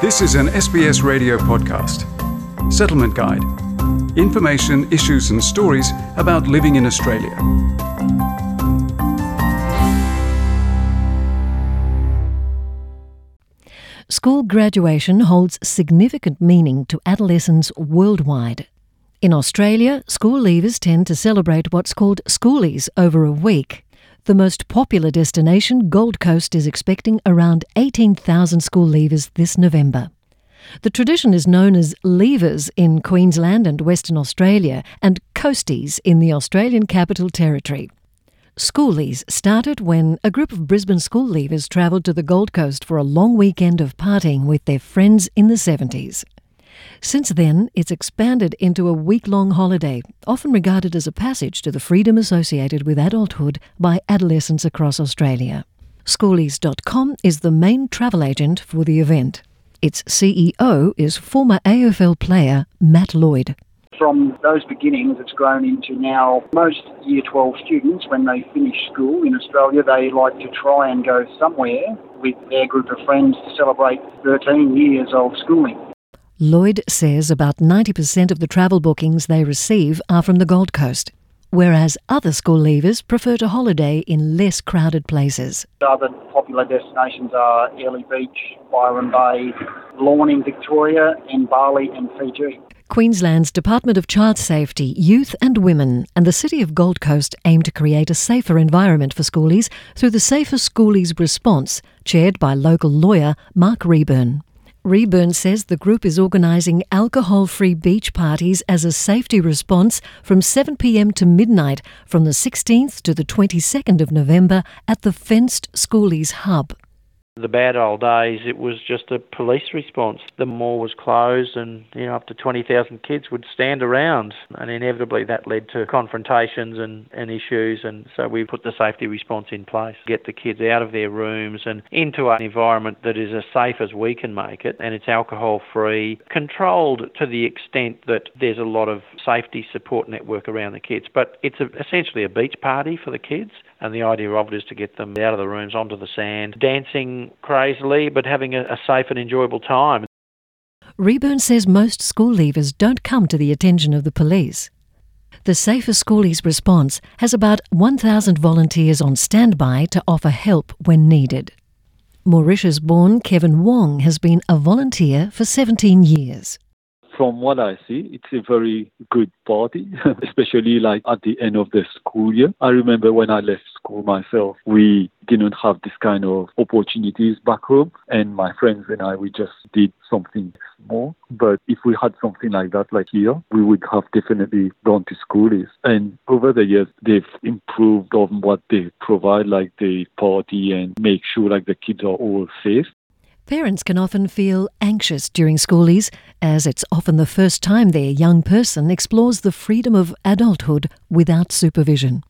This is an SBS radio podcast. Settlement Guide. Information, issues, and stories about living in Australia. School graduation holds significant meaning to adolescents worldwide. In Australia, school leavers tend to celebrate what's called schoolies over a week. The most popular destination, Gold Coast, is expecting around 18,000 school leavers this November. The tradition is known as Leavers in Queensland and Western Australia and Coasties in the Australian Capital Territory. Schoolies started when a group of Brisbane school leavers travelled to the Gold Coast for a long weekend of partying with their friends in the 70s. Since then, it's expanded into a week long holiday, often regarded as a passage to the freedom associated with adulthood by adolescents across Australia. Schoolies.com is the main travel agent for the event. Its CEO is former AFL player Matt Lloyd. From those beginnings, it's grown into now most Year 12 students, when they finish school in Australia, they like to try and go somewhere with their group of friends to celebrate 13 years of schooling. Lloyd says about 90% of the travel bookings they receive are from the Gold Coast, whereas other school leavers prefer to holiday in less crowded places. Other popular destinations are Airlie Beach, Byron Bay, Lorne in Victoria, and Bali and Fiji. Queensland's Department of Child Safety, Youth and Women and the City of Gold Coast aim to create a safer environment for schoolies through the Safer Schoolies Response, chaired by local lawyer Mark Reburn. Reburn says the group is organising alcohol free beach parties as a safety response from 7pm to midnight from the 16th to the 22nd of November at the Fenced Schoolies Hub. The bad old days, it was just a police response. The mall was closed, and you know up to twenty thousand kids would stand around, and inevitably that led to confrontations and, and issues. And so we put the safety response in place, get the kids out of their rooms and into an environment that is as safe as we can make it, and it's alcohol free, controlled to the extent that there's a lot of safety support network around the kids. But it's a, essentially a beach party for the kids, and the idea of it is to get them out of the rooms onto the sand, dancing crazily, but having a, a safe and enjoyable time. Reburn says most school leavers don't come to the attention of the police. The Safer Schoolies response has about 1,000 volunteers on standby to offer help when needed. Mauritius born Kevin Wong has been a volunteer for 17 years from what I see, it's a very good party, especially like at the end of the school year. I remember when I left school myself, we didn't have this kind of opportunities back home, and my friends and I, we just did something more. But if we had something like that, like here, we would have definitely gone to schoolies. And over the years, they've improved on what they provide, like the party and make sure like the kids are all safe. Parents can often feel anxious during schoolies, as it's often the first time their young person explores the freedom of adulthood without supervision.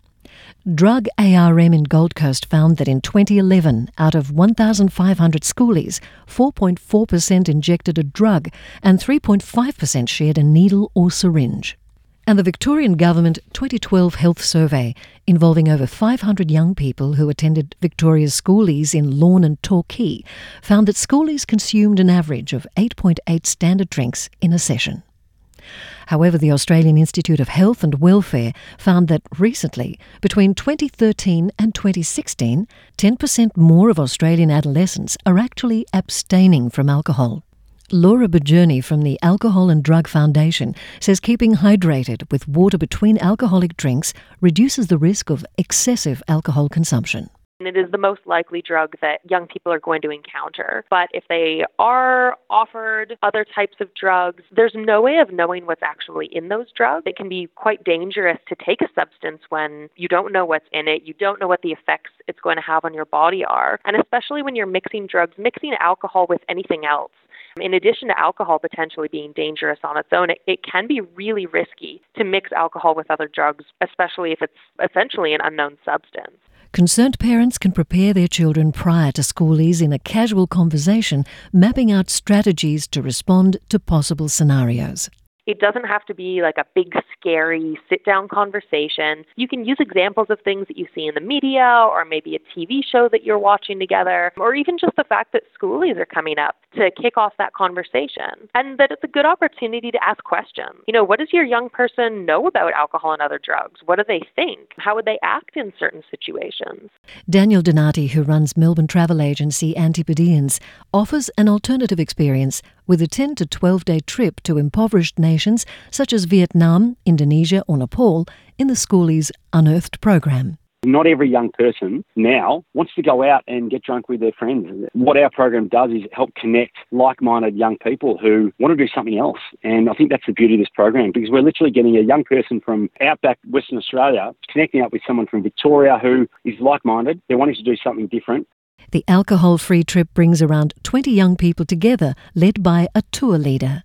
Drug ARM in Gold Coast found that in 2011, out of 1,500 schoolies, 4.4% injected a drug and 3.5% shared a needle or syringe and the Victorian Government 2012 Health Survey, involving over 500 young people who attended Victoria's schoolies in Lorne and Torquay, found that schoolies consumed an average of 8.8 standard drinks in a session. However, the Australian Institute of Health and Welfare found that recently, between 2013 and 2016, 10% more of Australian adolescents are actually abstaining from alcohol. Laura Bajurny from the Alcohol and Drug Foundation says keeping hydrated with water between alcoholic drinks reduces the risk of excessive alcohol consumption. It is the most likely drug that young people are going to encounter. But if they are offered other types of drugs, there's no way of knowing what's actually in those drugs. It can be quite dangerous to take a substance when you don't know what's in it, you don't know what the effects it's going to have on your body are. And especially when you're mixing drugs, mixing alcohol with anything else in addition to alcohol potentially being dangerous on its own, it, it can be really risky to mix alcohol with other drugs, especially if it's essentially an unknown substance. Concerned parents can prepare their children prior to schoolies in a casual conversation, mapping out strategies to respond to possible scenarios It doesn't have to be like a big, scary sit down conversation. You can use examples of things that you see in the media or maybe a TV show that you're watching together, or even just the fact that schoolies are coming up to kick off that conversation. And that it's a good opportunity to ask questions. You know, what does your young person know about alcohol and other drugs? What do they think? How would they act in certain situations? Daniel Donati, who runs Melbourne travel agency Antipodeans, offers an alternative experience with a 10 to 12 day trip to impoverished nations such as Vietnam, Indonesia, or Nepal in the Schoolies Unearthed program. Not every young person now wants to go out and get drunk with their friends. What our program does is help connect like minded young people who want to do something else. And I think that's the beauty of this program because we're literally getting a young person from outback Western Australia connecting up with someone from Victoria who is like minded. They're wanting to do something different. The alcohol free trip brings around 20 young people together, led by a tour leader.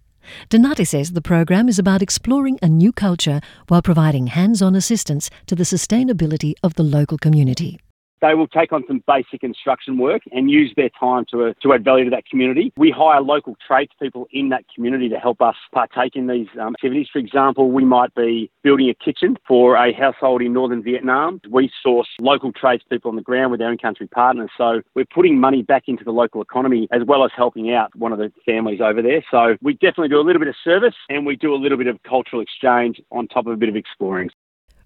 Donati says the program is about exploring a new culture while providing hands on assistance to the sustainability of the local community they will take on some basic instruction work and use their time to, uh, to add value to that community. We hire local tradespeople in that community to help us partake in these um, activities. For example, we might be building a kitchen for a household in northern Vietnam. We source local tradespeople on the ground with our in country partners. So we're putting money back into the local economy as well as helping out one of the families over there. So we definitely do a little bit of service and we do a little bit of cultural exchange on top of a bit of exploring.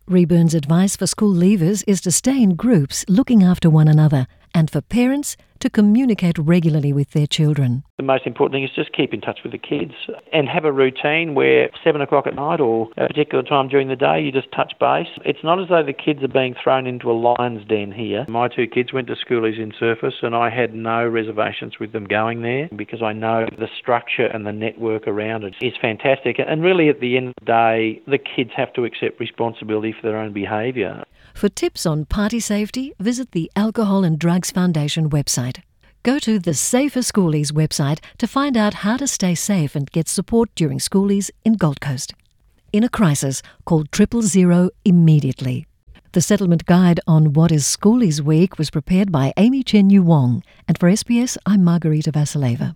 Reburn's advice for school leavers is to stay in groups looking after one another and for parents to communicate regularly with their children. The most important thing is just keep in touch with the kids and have a routine where seven o'clock at night or a particular time during the day you just touch base. It's not as though the kids are being thrown into a lion's den here. My two kids went to schoolies in Surfers and I had no reservations with them going there because I know the structure and the network around it is fantastic. And really at the end of the day, the kids have to accept responsibility for their own behaviour. For tips on party safety, visit the Alcohol and Drugs Foundation website. Go to the Safer Schoolies website to find out how to stay safe and get support during schoolies in Gold Coast. In a crisis, call triple zero immediately. The settlement guide on What is Schoolies Week was prepared by Amy Chen Yu Wong, and for SBS, I'm Margarita Vasileva.